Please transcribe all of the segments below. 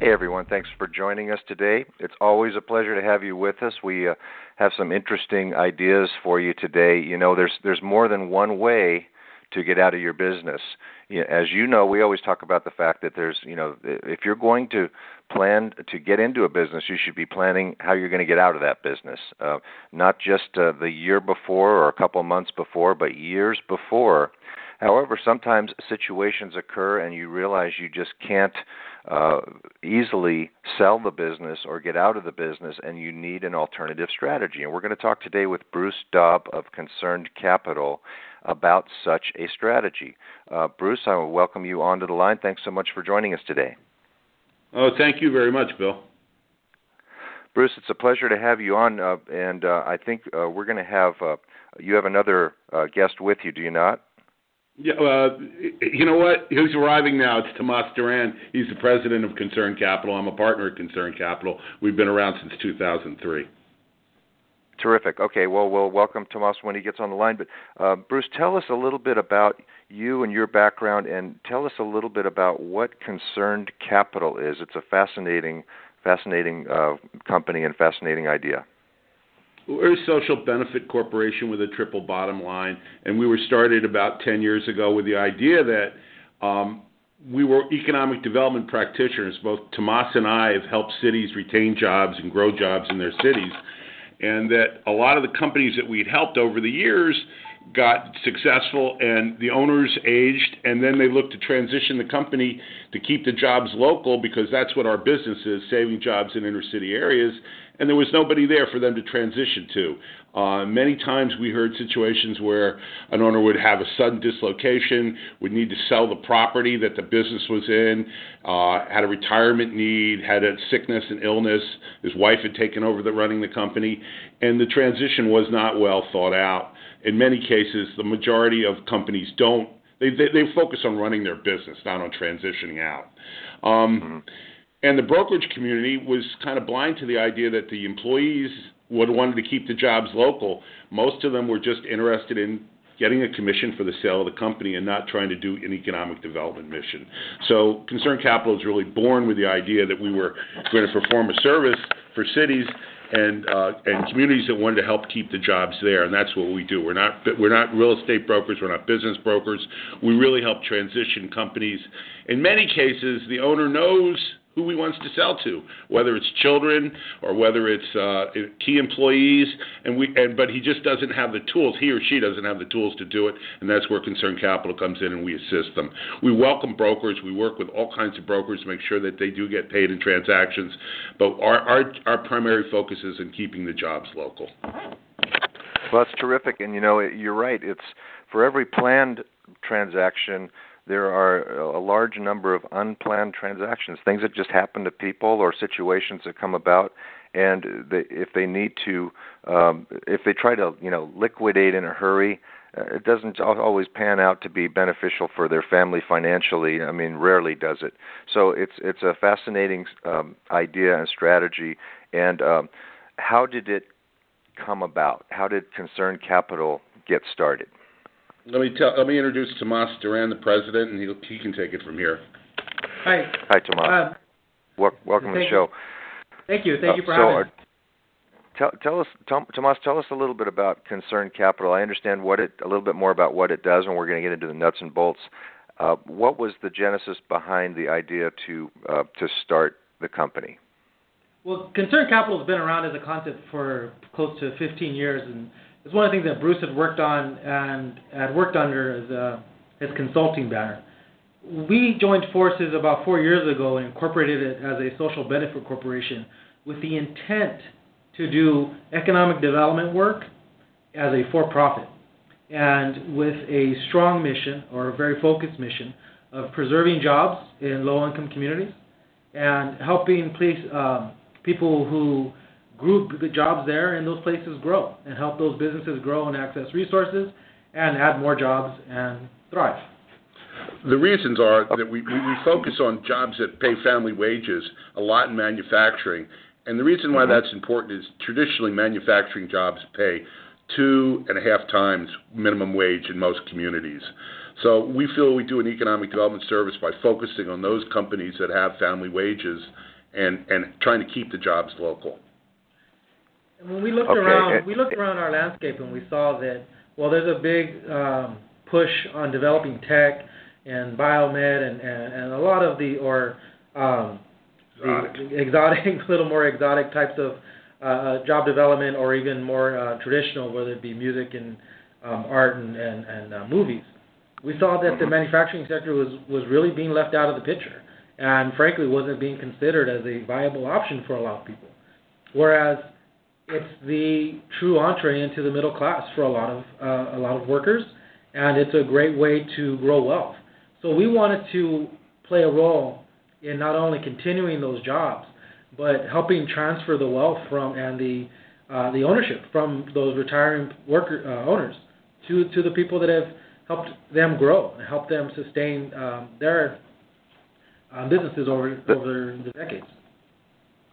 Hey everyone, thanks for joining us today. It's always a pleasure to have you with us. We uh, have some interesting ideas for you today. You know, there's there's more than one way to get out of your business. As you know, we always talk about the fact that there's, you know, if you're going to plan to get into a business, you should be planning how you're going to get out of that business. Uh, not just uh, the year before or a couple months before, but years before However, sometimes situations occur and you realize you just can't uh, easily sell the business or get out of the business, and you need an alternative strategy. And we're going to talk today with Bruce Dobb of Concerned Capital about such a strategy. Uh, Bruce, I will welcome you onto the line. Thanks so much for joining us today. Oh, thank you very much, Bill. Bruce, it's a pleasure to have you on, uh, and uh, I think uh, we're going to have uh, you have another uh, guest with you, do you not? Yeah, uh, you know what? Who's arriving now? It's Tomas Duran. He's the president of Concerned Capital. I'm a partner at Concerned Capital. We've been around since 2003. Terrific. Okay, well, we'll welcome Tomas when he gets on the line. But uh, Bruce, tell us a little bit about you and your background, and tell us a little bit about what Concerned Capital is. It's a fascinating, fascinating uh, company and fascinating idea. We're a social benefit corporation with a triple bottom line, and we were started about 10 years ago with the idea that um, we were economic development practitioners. Both Tomas and I have helped cities retain jobs and grow jobs in their cities, and that a lot of the companies that we'd helped over the years got successful and the owners aged and then they looked to transition the company to keep the jobs local because that's what our business is saving jobs in inner city areas and there was nobody there for them to transition to. Uh, many times we heard situations where an owner would have a sudden dislocation, would need to sell the property that the business was in, uh, had a retirement need, had a sickness and illness. His wife had taken over the running the company, and the transition was not well thought out. In many cases, the majority of companies don't. They, they, they focus on running their business, not on transitioning out. Um, mm-hmm and the brokerage community was kind of blind to the idea that the employees would wanted to keep the jobs local. Most of them were just interested in getting a commission for the sale of the company and not trying to do an economic development mission. So Concerned Capital is really born with the idea that we were going to perform a service for cities and uh, and communities that wanted to help keep the jobs there, and that's what we do. We're not we're not real estate brokers. We're not business brokers. We really help transition companies. In many cases, the owner knows who he wants to sell to, whether it's children or whether it's uh, key employees, and we and but he just doesn't have the tools. He or she doesn't have the tools to do it, and that's where Concerned Capital comes in, and we assist them. We welcome brokers. We work with all kinds of brokers to make sure that they do get paid in transactions, but our our, our primary focus is in keeping the jobs local. Well, that's terrific, and you know you're right. It's for every planned transaction there are a large number of unplanned transactions, things that just happen to people or situations that come about. And they, if they need to, um, if they try to, you know, liquidate in a hurry, uh, it doesn't always pan out to be beneficial for their family financially. I mean, rarely does it. So it's it's a fascinating um, idea and strategy. And um, how did it come about? How did Concerned Capital get started? Let me tell. Let me introduce Tomas Duran, the president, and he he can take it from here. Hi. Hi, Tomas. Uh, Wel- welcome to the show. Thank you. Thank uh, you for so having. me. Tell, tell us, Tomas. Tell us a little bit about Concerned Capital. I understand what it, a little bit more about what it does, and we're going to get into the nuts and bolts. Uh, what was the genesis behind the idea to uh, to start the company? Well, concerned capital has been around as a concept for close to 15 years, and it's one of the things that Bruce had worked on and had worked under as a, his consulting banner. We joined forces about four years ago and incorporated it as a social benefit corporation with the intent to do economic development work as a for-profit and with a strong mission or a very focused mission of preserving jobs in low-income communities and helping place, um, people who grew jobs there and those places grow and help those businesses grow and access resources and add more jobs and thrive. The reasons are that we, we, we focus on jobs that pay family wages a lot in manufacturing. And the reason why mm-hmm. that's important is traditionally manufacturing jobs pay two and a half times minimum wage in most communities. So we feel we do an economic development service by focusing on those companies that have family wages and, and trying to keep the jobs local. When we looked okay. around, we looked around our landscape and we saw that well, there's a big um, push on developing tech and biomed and, and, and a lot of the or um, the exotic, little more exotic types of uh, uh, job development or even more uh, traditional, whether it be music and um, art and, and, and uh, movies. We saw that the mm-hmm. manufacturing sector was, was really being left out of the picture and frankly wasn't being considered as a viable option for a lot of people. Whereas it's the true entree into the middle class for a lot of uh, a lot of workers, and it's a great way to grow wealth. So we wanted to play a role in not only continuing those jobs, but helping transfer the wealth from and the uh, the ownership from those retiring worker uh, owners to to the people that have helped them grow and helped them sustain um, their uh, businesses over over the decades.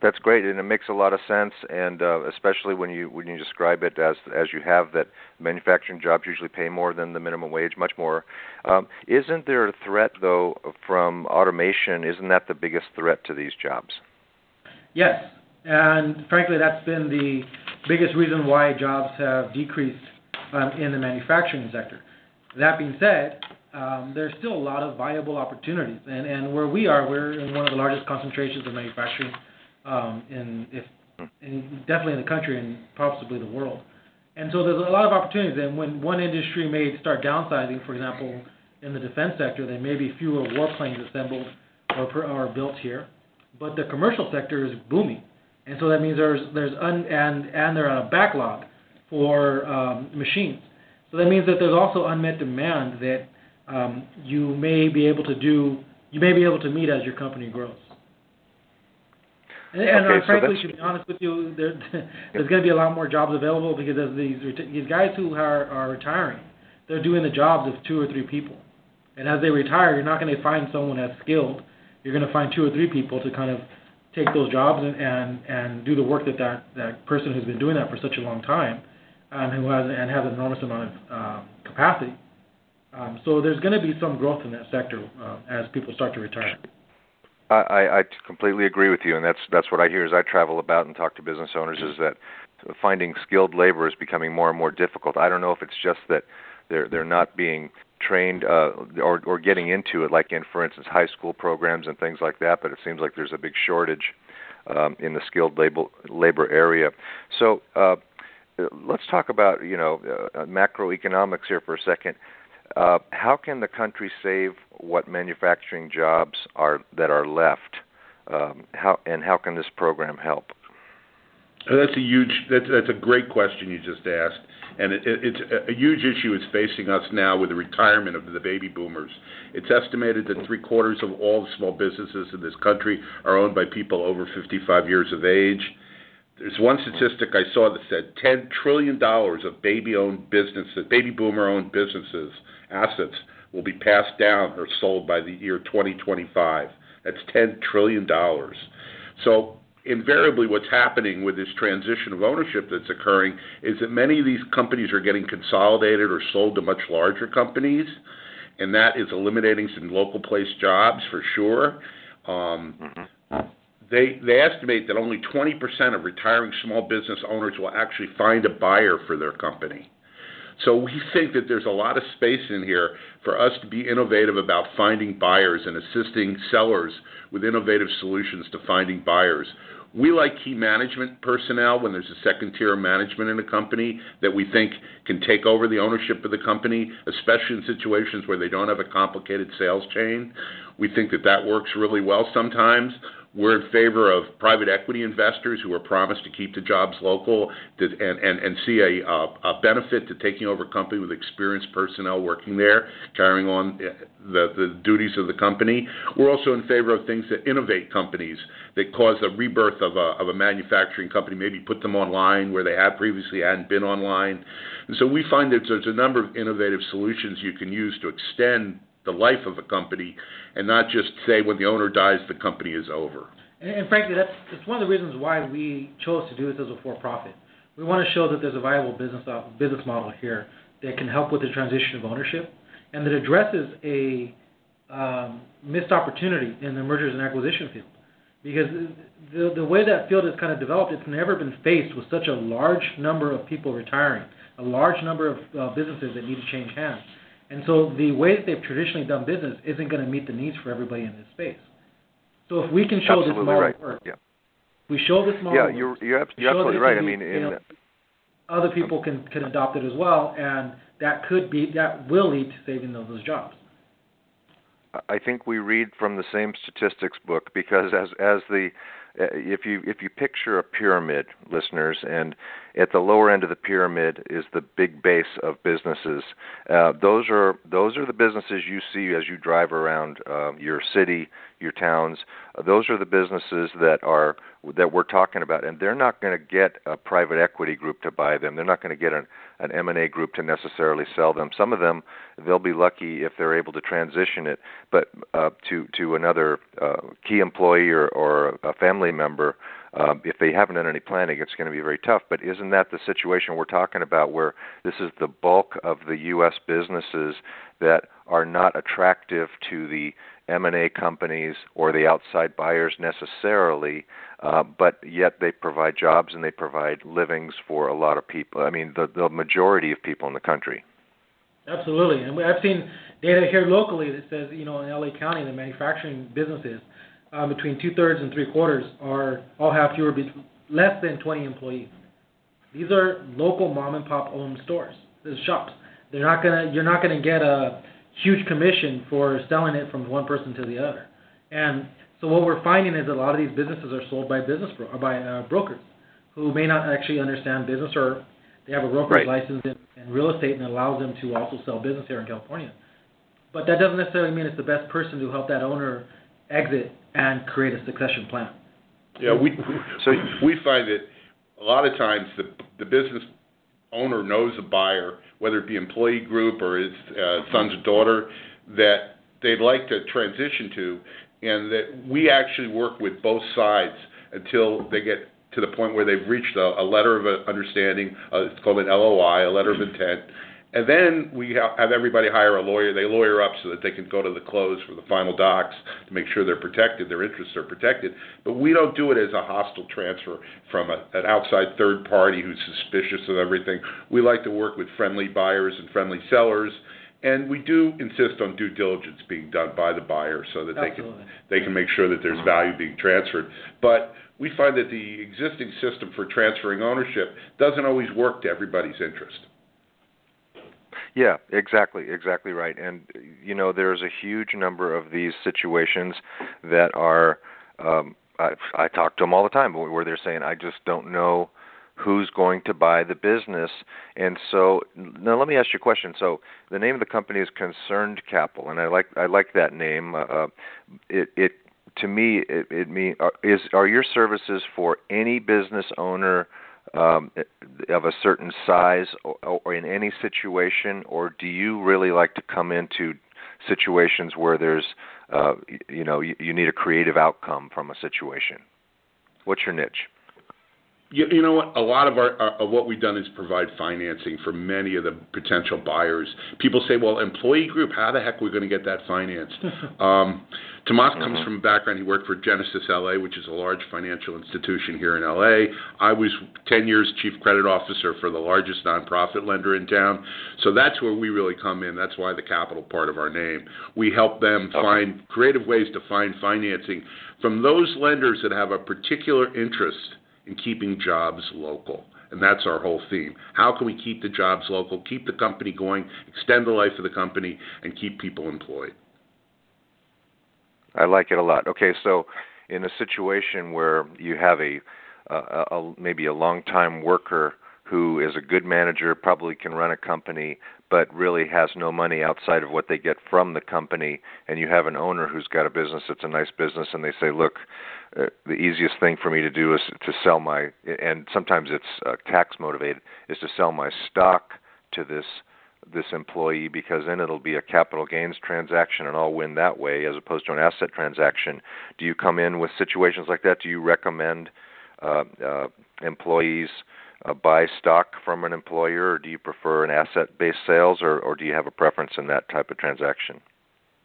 That's great, and it makes a lot of sense, and uh, especially when you when you describe it as as you have that manufacturing jobs usually pay more than the minimum wage, much more. Um, isn't there a threat though from automation? Isn't that the biggest threat to these jobs? Yes, and frankly, that's been the biggest reason why jobs have decreased um, in the manufacturing sector. That being said, um, there's still a lot of viable opportunities, and, and where we are, we're in one of the largest concentrations of manufacturing um, in, if, in definitely in the country and possibly the world. And so there's a lot of opportunities. And when one industry may start downsizing, for example, in the defense sector, there may be fewer warplanes assembled or, or built here but the commercial sector is booming, and so that means there's there's un, and and they're on a backlog for um, machines. So that means that there's also unmet demand that um, you may be able to do you may be able to meet as your company grows. And, and okay, uh, frankly, so to be honest with you, there, there's going to be a lot more jobs available because as these these guys who are, are retiring, they're doing the jobs of two or three people, and as they retire, you're not going to find someone as skilled you're going to find two or three people to kind of take those jobs and and, and do the work that, that that person who's been doing that for such a long time, um, who has and has an enormous amount of um, capacity. Um, so there's going to be some growth in that sector uh, as people start to retire. I, I completely agree with you, and that's that's what I hear as I travel about and talk to business owners is that finding skilled labor is becoming more and more difficult. I don't know if it's just that they're they're not being trained uh, or or getting into it, like in, for instance, high school programs and things like that. But it seems like there's a big shortage um, in the skilled labor labor area. So uh, let's talk about you know uh, macroeconomics here for a second. Uh, how can the country save what manufacturing jobs are that are left? Um, how and how can this program help? That's a huge. That's that's a great question you just asked and it, it's a huge issue is facing us now with the retirement of the baby boomers. It's estimated that three quarters of all small businesses in this country are owned by people over 55 years of age. There's one statistic I saw that said 10 trillion dollars of baby-owned businesses, baby boomer-owned businesses assets will be passed down or sold by the year 2025. That's 10 trillion dollars. So invariably what's happening with this transition of ownership that's occurring is that many of these companies are getting consolidated or sold to much larger companies, and that is eliminating some local place jobs for sure. Um, mm-hmm. They estimate that only 20% of retiring small business owners will actually find a buyer for their company. So we think that there's a lot of space in here for us to be innovative about finding buyers and assisting sellers with innovative solutions to finding buyers. We like key management personnel when there's a second tier of management in a company that we think can take over the ownership of the company, especially in situations where they don't have a complicated sales chain. We think that that works really well sometimes. We're in favor of private equity investors who are promised to keep the jobs local and, see a, benefit to taking over a company with experienced personnel working there, carrying on eh, the, the duties of the company. We're also in favor of things that innovate companies that cause a rebirth of a, manufacturing company, maybe put them online where they have previously hadn't been online. And so we find that there's a number of innovative solutions you can use to extend the life of a company and not just say when the owner dies, the company is over. And, and frankly, that's, that's one of the reasons why we chose to do this as a for-profit. We want to show that there's a viable business uh, business model here that can help with the transition of ownership and that addresses a um, missed opportunity in the mergers and acquisition field. Because the, the way that field has kind of developed, it's never been faced with such a large number of people retiring, a large number of uh, businesses that need to change hands. And so the way that they've traditionally done business isn't going to meet the needs for everybody in this space. So if we can show absolutely this model right. work, yeah. we show this model. Yeah, you're you're, you're absolutely right. I mean, other people can can adopt it as well, and that could be that will lead to saving those, those jobs. I think we read from the same statistics book because as as the if you if you picture a pyramid, listeners, and at the lower end of the pyramid is the big base of businesses. Uh, those are those are the businesses you see as you drive around uh, your city, your towns. Uh, those are the businesses that are that we're talking about, and they're not going to get a private equity group to buy them. They're not going to get an an M&A group to necessarily sell them. Some of them they'll be lucky if they're able to transition it, but uh, to to another uh, key employee or, or a family member uh, if they haven't done any planning, it's going to be very tough. But isn't that the situation we're talking about, where this is the bulk of the U.S. businesses that are not attractive to the M&A companies or the outside buyers necessarily, uh, but yet they provide jobs and they provide livings for a lot of people. I mean, the the majority of people in the country. Absolutely, and I've seen data here locally that says, you know, in LA County, the manufacturing businesses uh, between two thirds and three quarters are all have fewer less than 20 employees. These are local mom and pop owned stores, These shops. They're not gonna you're not gonna get a huge commission for selling it from one person to the other. And so what we're finding is that a lot of these businesses are sold by business bro- by uh, brokers who may not actually understand business or they have a broker's right. license in, in real estate and it allows them to also sell business here in California. But that doesn't necessarily mean it's the best person to help that owner exit and create a succession plan. Yeah, we so we find that a lot of times the the business owner knows a buyer, whether it be employee group or his uh, son's daughter, that they'd like to transition to, and that we actually work with both sides until they get to the point where they've reached a, a letter of understanding. Uh, it's called an LOI, a letter of intent, and then we have everybody hire a lawyer. They lawyer up so that they can go to the close for the final docs to make sure they're protected, their interests are protected. But we don't do it as a hostile transfer from a, an outside third party who's suspicious of everything. We like to work with friendly buyers and friendly sellers. And we do insist on due diligence being done by the buyer so that Absolutely. they can they can make sure that there's value being transferred. But we find that the existing system for transferring ownership doesn't always work to everybody's interest. Yeah, exactly, exactly right. And you know, there's a huge number of these situations that are. Um, I, I talk to them all the time where they're saying, "I just don't know who's going to buy the business." And so, now let me ask you a question. So, the name of the company is Concerned Capital, and I like I like that name. Uh, it it to me it, it mean uh, is are your services for any business owner um, of a certain size or, or in any situation, or do you really like to come into situations where there's, uh, you know, you, you need a creative outcome from a situation? What's your niche? You, you know what? A lot of our, our of what we've done is provide financing for many of the potential buyers. People say, "Well, employee group, how the heck are we going to get that financed?" um, Tomas comes mm-hmm. from a background. He worked for Genesis LA, which is a large financial institution here in LA. I was 10 years chief credit officer for the largest nonprofit lender in town. So that's where we really come in. That's why the capital part of our name. We help them okay. find creative ways to find financing from those lenders that have a particular interest in keeping jobs local. And that's our whole theme. How can we keep the jobs local, keep the company going, extend the life of the company, and keep people employed? I like it a lot. Okay, so in a situation where you have a, a, a maybe a long-time worker who is a good manager, probably can run a company, but really has no money outside of what they get from the company, and you have an owner who's got a business that's a nice business, and they say, look, uh, the easiest thing for me to do is to sell my, and sometimes it's uh, tax motivated, is to sell my stock to this this employee because then it'll be a capital gains transaction and I'll win that way as opposed to an asset transaction. Do you come in with situations like that? Do you recommend uh, uh, employees uh, buy stock from an employer, or do you prefer an asset-based sales, or, or do you have a preference in that type of transaction?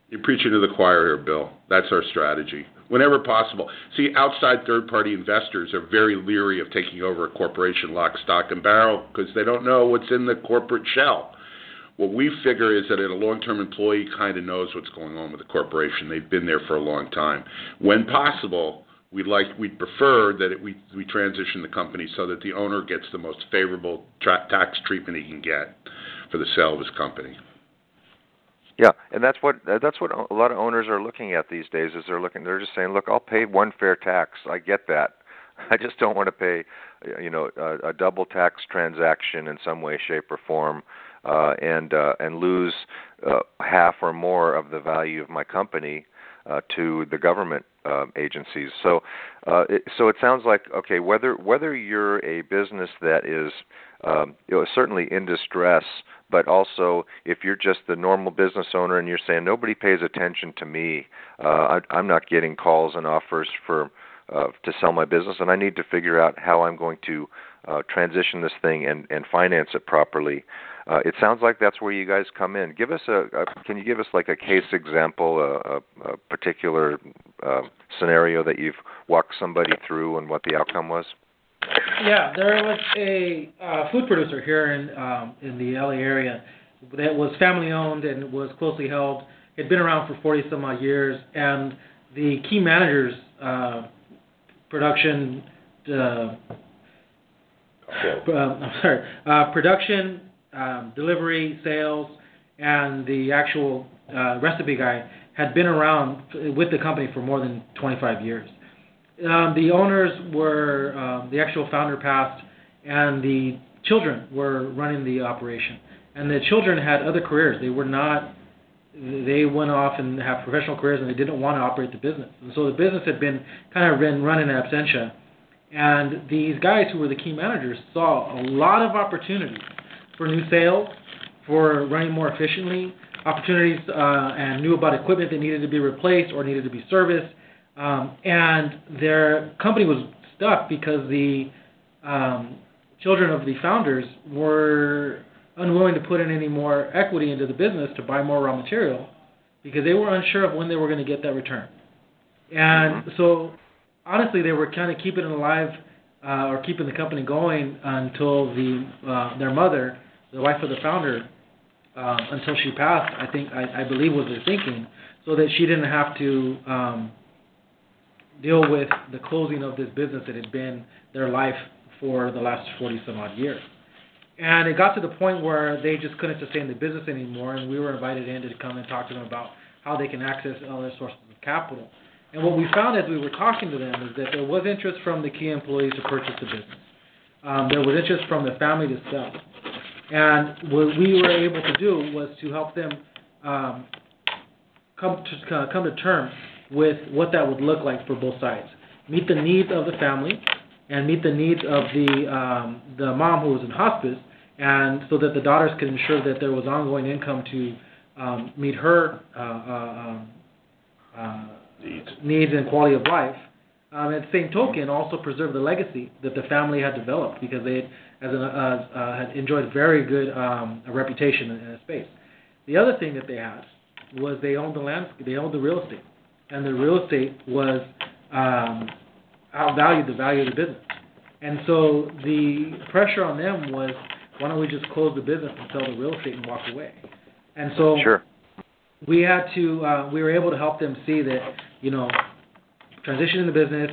You're preaching to the choir here, Bill. That's our strategy. Whenever possible. See, outside third party investors are very leery of taking over a corporation lock, stock, and barrel because they don't know what's in the corporate shell. What we figure is that a long-term employee kind of knows what's going on with the corporation. They've been there for a long time. When possible, we'd prefer that we transition the company so that the owner gets the most favorable tax treatment he can get for the sale of his company. Yeah, and that's what that's what a lot of owners are looking at these days. Is they're looking, they're just saying, look, I'll pay one fair tax. I get that. I just don't want to pay, you know, a, double tax transaction in some way, shape, or form uh, and uh, and lose uh, half or more of the value of my company uh, to the government uh, agencies. So uh, it, so it sounds like okay whether whether you're a business that is um, you know, certainly in distress, but also if you're just the normal business owner and you're saying nobody pays attention to me, uh, I, I'm not getting calls and offers for uh, to sell my business, and I need to figure out how I'm going to uh, transition this thing and, and finance it properly. Uh, it sounds like that's where you guys come in. Give us a, a can you give us like a case example, a, a, a particular uh, scenario that you've walked somebody through and what the outcome was? Yeah, there was a uh, food producer here in um, in the LA area that was family owned and was closely held. It had been around for 40 some odd years, and the key managers, uh, production, uh, uh, I'm sorry, uh, production, um, delivery, sales, and the actual uh, recipe guy had been around with the company for more than 25 years. Um, the owners were um, the actual founder passed, and the children were running the operation. And the children had other careers. They were not. They went off and have professional careers, and they didn't want to operate the business. And so the business had been kind of been running in absentia and these guys who were the key managers saw a lot of opportunities for new sales, for running more efficiently, opportunities uh, and knew about equipment that needed to be replaced or needed to be serviced. Um, and their company was stuck because the um, children of the founders were unwilling to put in any more equity into the business to buy more raw material because they were unsure of when they were going to get that return. And mm-hmm. so honestly, they were kind of keeping it alive uh, or keeping the company going until the uh, their mother, the wife of the founder, uh, until she passed. I think I, I believe was their thinking, so that she didn't have to um, deal with the closing of this business that had been their life for the last forty some odd years. And it got to the point where they just couldn't sustain the business anymore, and we were invited in to come and talk to them about how they can access other sources of capital. And what we found as we were talking to them is that there was interest from the key employees to purchase the business. Um, there was interest from the family to sell. And what we were able to do was to help them um, come to uh, come to terms with what that would look like for both sides. Meet the needs of the family, and meet the needs of the um, the mom who was in hospice, and so that the daughters could ensure that there was ongoing income to um, meet her uh, uh, um, uh, needs, needs and quality of life. um, at the same token, also preserve the legacy that the family had developed because they, as an, uh, uh, had enjoyed very good um, a reputation in, in the space. The other thing that they had was they owned the land, they owned the real estate, and the real estate was um, outvalued the value of the business. And so the pressure on them was, why don't we just close the business and sell the real estate and walk away? And so sure. we had to, uh, we were able to help them see that, you know, transitioning the business,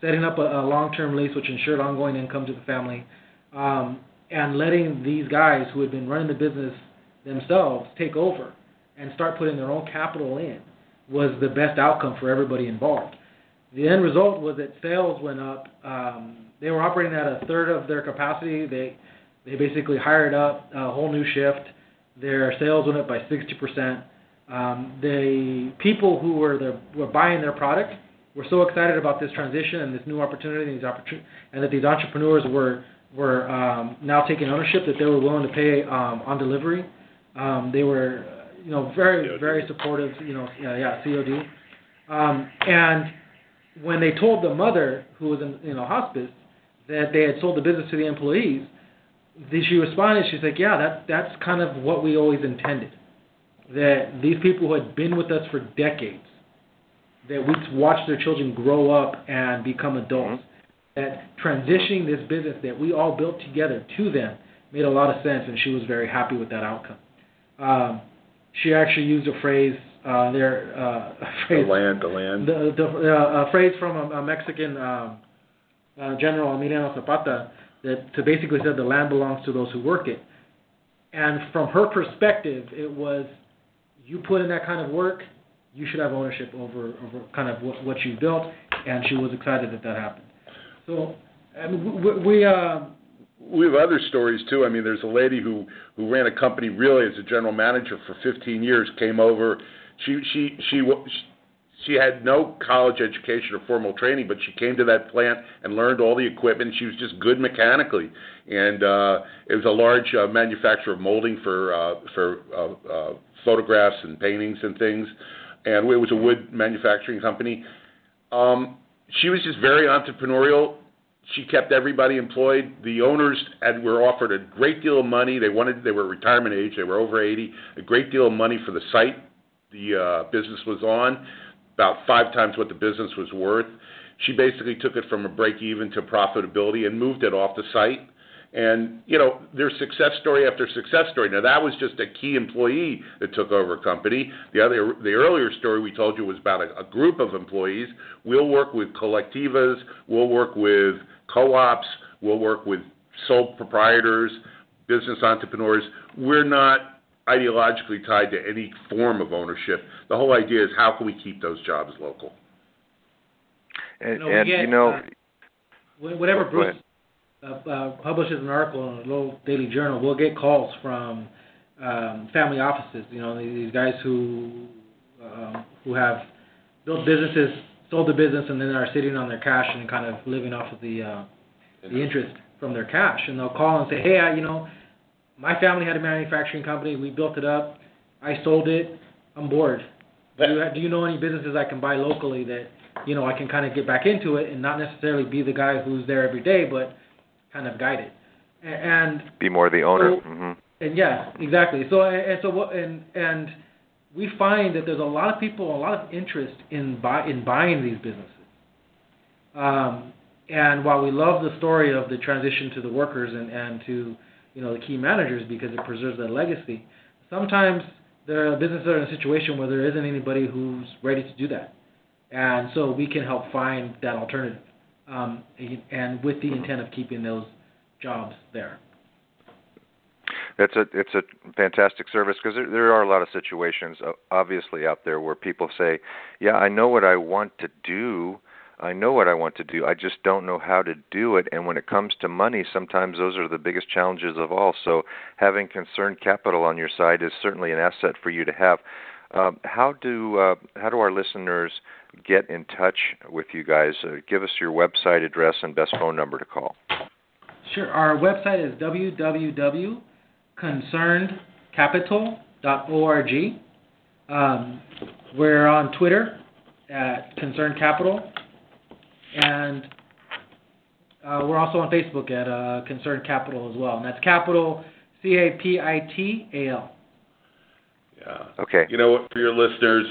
setting up a, a long-term lease which ensured ongoing income to the family, um, and letting these guys who had been running the business themselves take over and start putting their own capital in was the best outcome for everybody involved. The end result was that sales went up. Um, they were operating at a third of their capacity. They they basically hired up a whole new shift. Their sales went up by 60%. Um, the people who were the, were buying their product were so excited about this transition and this new opportunity and, these opportun- and that these entrepreneurs were were um, now taking ownership that they were willing to pay um, on delivery. Um, they were, you know, very COD. very supportive. You know, yeah, yeah, COD. Um, and when they told the mother who was in you know hospice that they had sold the business to the employees, she responded. She's like, "Yeah, that that's kind of what we always intended. That these people who had been with us for decades, that we watched their children grow up and become adults, mm-hmm. That transitioning this business that we all built together to them made a lot of sense, and she was very happy with that outcome. Um, she actually used a phrase uh, there, uh, a phrase, the land, the land, the, the uh, a phrase from a, a Mexican um, uh, general Emiliano Zapata that to basically said the land belongs to those who work it. And from her perspective, it was you put in that kind of work, you should have ownership over over kind of what, what you built, and she was excited that that happened. So, I mean, we, we uh, we have other stories too. I mean, there's a lady who who ran a company really as a general manager for 15 years. Came over. She she she she had no college education or formal training, but she came to that plant and learned all the equipment. She was just good mechanically, and uh, it was a large uh, manufacturer of molding for uh, for uh, uh, photographs and paintings and things, and it was a wood manufacturing company. Um, she was just very entrepreneurial. She kept everybody employed. The owners had were offered a great deal of money. They wanted they were retirement age. They were over 80. A great deal of money for the site the uh, business was on about five times what the business was worth. She basically took it from a break even to profitability and moved it off the site. And you know, there's success story after success story. Now that was just a key employee that took over a company. The other, the earlier story we told you was about a, a group of employees. We'll work with collectivas. We'll work with co-ops. We'll work with sole proprietors, business entrepreneurs. We're not ideologically tied to any form of ownership. The whole idea is how can we keep those jobs local? And, you know, and, get, you know uh, whenever Bruce uh, uh, publishes an article in a little daily journal, we'll get calls from um, family offices. You know, these guys who um, who have built businesses, sold the business, and then are sitting on their cash and kind of living off of the uh, the interest from their cash. And they'll call and say, "Hey, I, you know." my family had a manufacturing company. We built it up. I sold it. I'm bored. Do you, do you know any businesses I can buy locally that you know I can kind of get back into it and not necessarily be the guy who's there every day, but kind of guide it and be more the owner. So, mm-hmm. And yeah, exactly. So and so what and and we find that there's a lot of people, a lot of interest in buy in buying these businesses. Um, and while we love the story of the transition to the workers and and to you know the key managers because it preserves their legacy. Sometimes there are businesses are in a situation where there isn't anybody who's ready to do that, and so we can help find that alternative, um, and with the intent of keeping those jobs there. It's a it's a fantastic service because there, there are a lot of situations obviously out there where people say, "Yeah, I know what I want to do." I know what I want to do. I just don't know how to do it. And when it comes to money, sometimes those are the biggest challenges of all. So having concerned capital on your side is certainly an asset for you to have. Um, how do uh, how do our listeners get in touch with you guys? Uh, give us your website address and best phone number to call. Sure. Our website is www.concernedcapital.org. Um, we're on Twitter at Concerned Capital and uh, we're also on Facebook at uh, Concerned Capital as well, and that's Capital C A P I T A L. Yeah. Okay. You know what? For your listeners,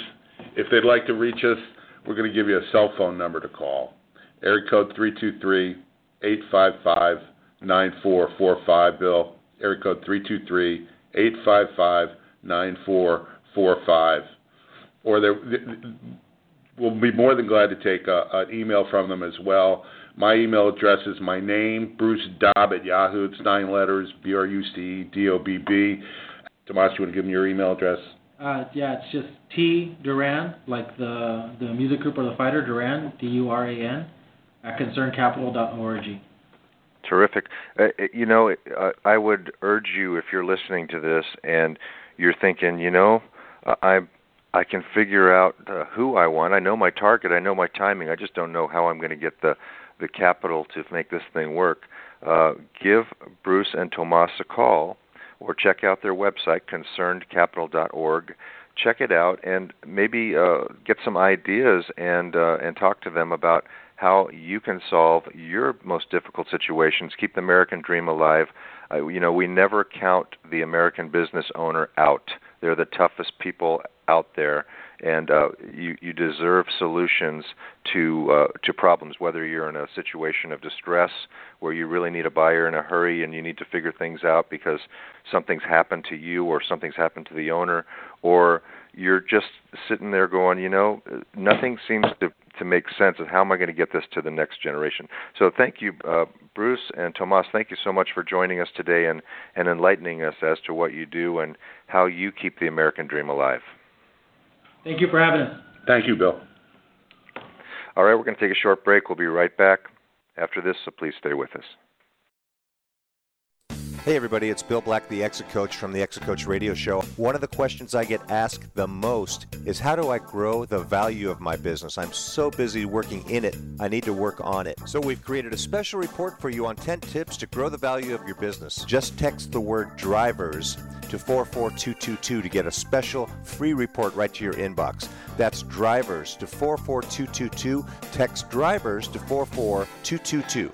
if they'd like to reach us, we're going to give you a cell phone number to call. Area code three two three eight five five nine four four five. Bill. Area code three two three eight five five nine four four five. Or they we'll be more than glad to take a, an email from them as well. My email address is my name, Bruce Dobb at Yahoo. It's nine letters, B R U C D O B B. Tomas, you want to give them your email address? Uh, yeah, it's just T Duran, like the the music group or the fighter Duran, D U R A N, at concernedcapital.org. Terrific. Uh, you know, uh, I would urge you if you're listening to this and you're thinking, you know, uh, I I can figure out uh, who I want. I know my target. I know my timing. I just don't know how I'm going to get the the capital to make this thing work. Uh, give Bruce and Tomas a call, or check out their website, concernedcapital.org. Check it out, and maybe uh, get some ideas and uh, and talk to them about how you can solve your most difficult situations. Keep the American dream alive. Uh, you know, we never count the American business owner out. They're the toughest people out there, and uh, you you deserve solutions to uh, to problems. Whether you're in a situation of distress where you really need a buyer in a hurry and you need to figure things out because something's happened to you or something's happened to the owner, or you're just sitting there going, you know, nothing seems to to make sense of how am I going to get this to the next generation. So thank you, uh, Bruce and Tomas. Thank you so much for joining us today and and enlightening us as to what you do and how you keep the American dream alive. Thank you for having us. Thank you, Bill. All right, we're going to take a short break. We'll be right back after this, so please stay with us. Hey, everybody, it's Bill Black, the Exit Coach from the Exit Coach Radio Show. One of the questions I get asked the most is how do I grow the value of my business? I'm so busy working in it, I need to work on it. So, we've created a special report for you on 10 tips to grow the value of your business. Just text the word drivers to 44222 to get a special free report right to your inbox. That's drivers to 44222. Text drivers to 44222.